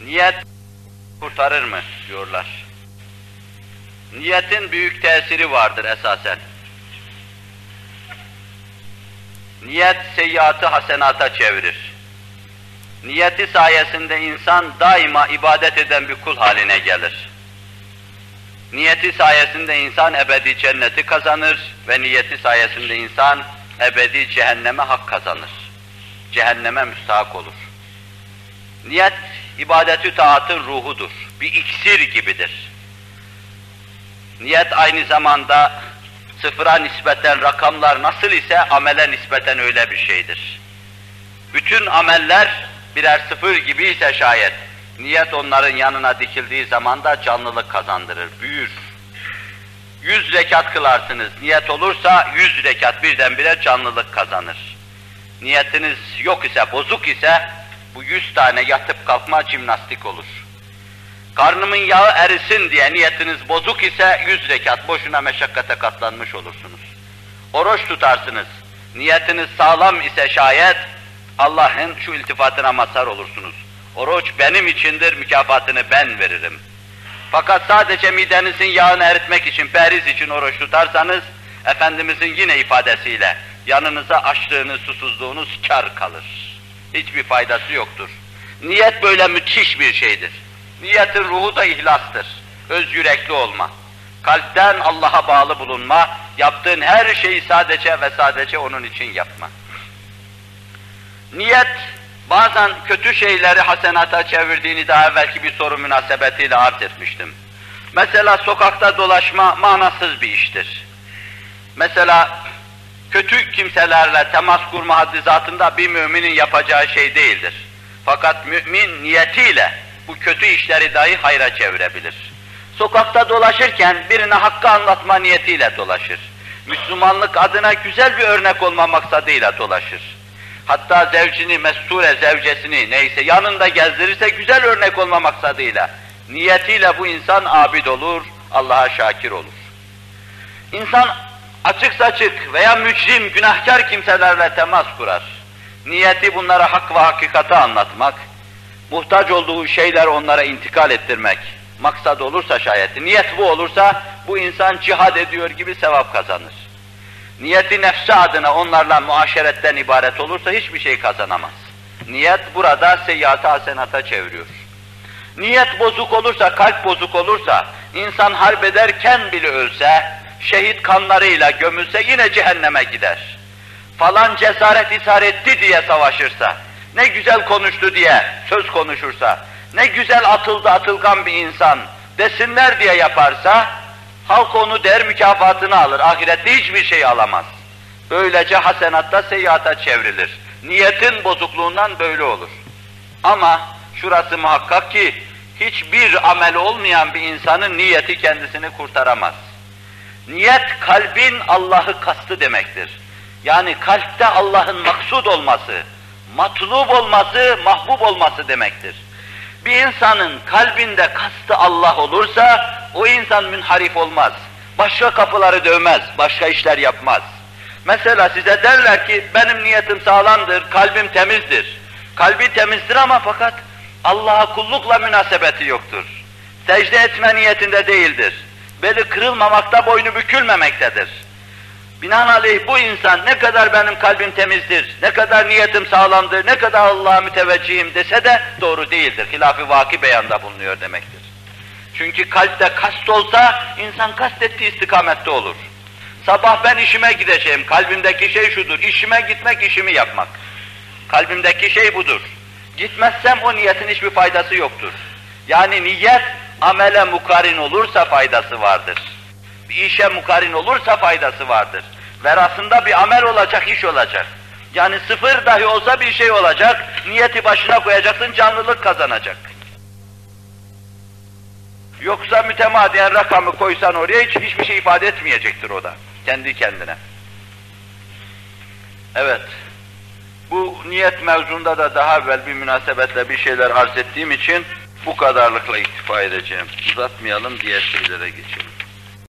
Niyet kurtarır mı diyorlar. Niyetin büyük tesiri vardır esasen. Niyet seyyiatı hasenata çevirir. Niyeti sayesinde insan daima ibadet eden bir kul haline gelir. Niyeti sayesinde insan ebedi cenneti kazanır ve niyeti sayesinde insan ebedi cehenneme hak kazanır. Cehenneme müstahak olur. Niyet, ibadetü taatın ruhudur. Bir iksir gibidir. Niyet aynı zamanda sıfıra nispeten rakamlar nasıl ise amele nispeten öyle bir şeydir. Bütün ameller birer sıfır gibi ise şayet, niyet onların yanına dikildiği zaman da canlılık kazandırır, büyür. Yüz rekat kılarsınız, niyet olursa yüz rekat birdenbire canlılık kazanır. Niyetiniz yok ise, bozuk ise, bu yüz tane yatıp kalkma cimnastik olur. Karnımın yağı erisin diye niyetiniz bozuk ise yüz rekat boşuna meşakkate katlanmış olursunuz. Oruç tutarsınız. Niyetiniz sağlam ise şayet Allah'ın şu iltifatına mazhar olursunuz. Oruç benim içindir, mükafatını ben veririm. Fakat sadece midenizin yağını eritmek için, periz için oruç tutarsanız, Efendimizin yine ifadesiyle, yanınıza açlığınız, susuzluğunuz kar kalır. Hiçbir faydası yoktur. Niyet böyle müthiş bir şeydir. Niyetin ruhu da ihlastır. Öz yürekli olma. Kalpten Allah'a bağlı bulunma, yaptığın her şeyi sadece ve sadece onun için yapma. Niyet, bazen kötü şeyleri hasenata çevirdiğini daha evvelki bir soru münasebetiyle arz etmiştim. Mesela sokakta dolaşma manasız bir iştir. Mesela kötü kimselerle temas kurma haddi zatında bir müminin yapacağı şey değildir. Fakat mümin niyetiyle bu kötü işleri dahi hayra çevirebilir. Sokakta dolaşırken birine hakkı anlatma niyetiyle dolaşır. Müslümanlık adına güzel bir örnek olma maksadıyla dolaşır. Hatta zevcini, mesture zevcesini neyse yanında gezdirirse güzel örnek olma maksadıyla, niyetiyle bu insan abid olur, Allah'a şakir olur. İnsan açık saçık veya mücrim, günahkar kimselerle temas kurar. Niyeti bunlara hak ve hakikati anlatmak, muhtaç olduğu şeyler onlara intikal ettirmek maksad olursa şayet, niyet bu olursa bu insan cihad ediyor gibi sevap kazanır. Niyeti nefsi adına onlarla muaşeretten ibaret olursa hiçbir şey kazanamaz. Niyet burada seyyiatı hasenata çeviriyor. Niyet bozuk olursa, kalp bozuk olursa, insan harp ederken bile ölse, şehit kanlarıyla gömülse yine cehenneme gider. Falan cesaret ishar etti diye savaşırsa, ne güzel konuştu diye söz konuşursa, ne güzel atıldı atılgan bir insan desinler diye yaparsa, halk onu der mükafatını alır, ahirette hiçbir şey alamaz. Böylece hasenatta seyyata çevrilir. Niyetin bozukluğundan böyle olur. Ama şurası muhakkak ki, hiçbir amel olmayan bir insanın niyeti kendisini kurtaramaz. Niyet kalbin Allah'ı kastı demektir. Yani kalpte Allah'ın maksud olması, matlub olması, mahbub olması demektir. Bir insanın kalbinde kastı Allah olursa, o insan münharif olmaz. Başka kapıları dövmez, başka işler yapmaz. Mesela size derler ki, benim niyetim sağlamdır, kalbim temizdir. Kalbi temizdir ama fakat Allah'a kullukla münasebeti yoktur. Secde etme niyetinde değildir. Beli kırılmamakta, boynu bükülmemektedir. Binaenaleyh bu insan ne kadar benim kalbim temizdir, ne kadar niyetim sağlamdır, ne kadar Allah'a müteveccihim dese de doğru değildir. Hilaf-ı vaki beyanda bulunuyor demektir. Çünkü kalpte kast olsa insan kastettiği istikamette olur. Sabah ben işime gideceğim, kalbimdeki şey şudur, işime gitmek, işimi yapmak. Kalbimdeki şey budur. Gitmezsem o niyetin hiçbir faydası yoktur. Yani niyet amele mukarin olursa faydası vardır. Bir işe mukarin olursa faydası vardır. Verasında bir amel olacak, iş olacak. Yani sıfır dahi olsa bir şey olacak, niyeti başına koyacaksın, canlılık kazanacak. Yoksa mütemadiyen rakamı koysan oraya hiç hiçbir şey ifade etmeyecektir o da, kendi kendine. Evet, bu niyet mevzunda da daha evvel bir münasebetle bir şeyler arz ettiğim için bu kadarlıkla iktifa edeceğim. Uzatmayalım, diğer şeylere geçelim.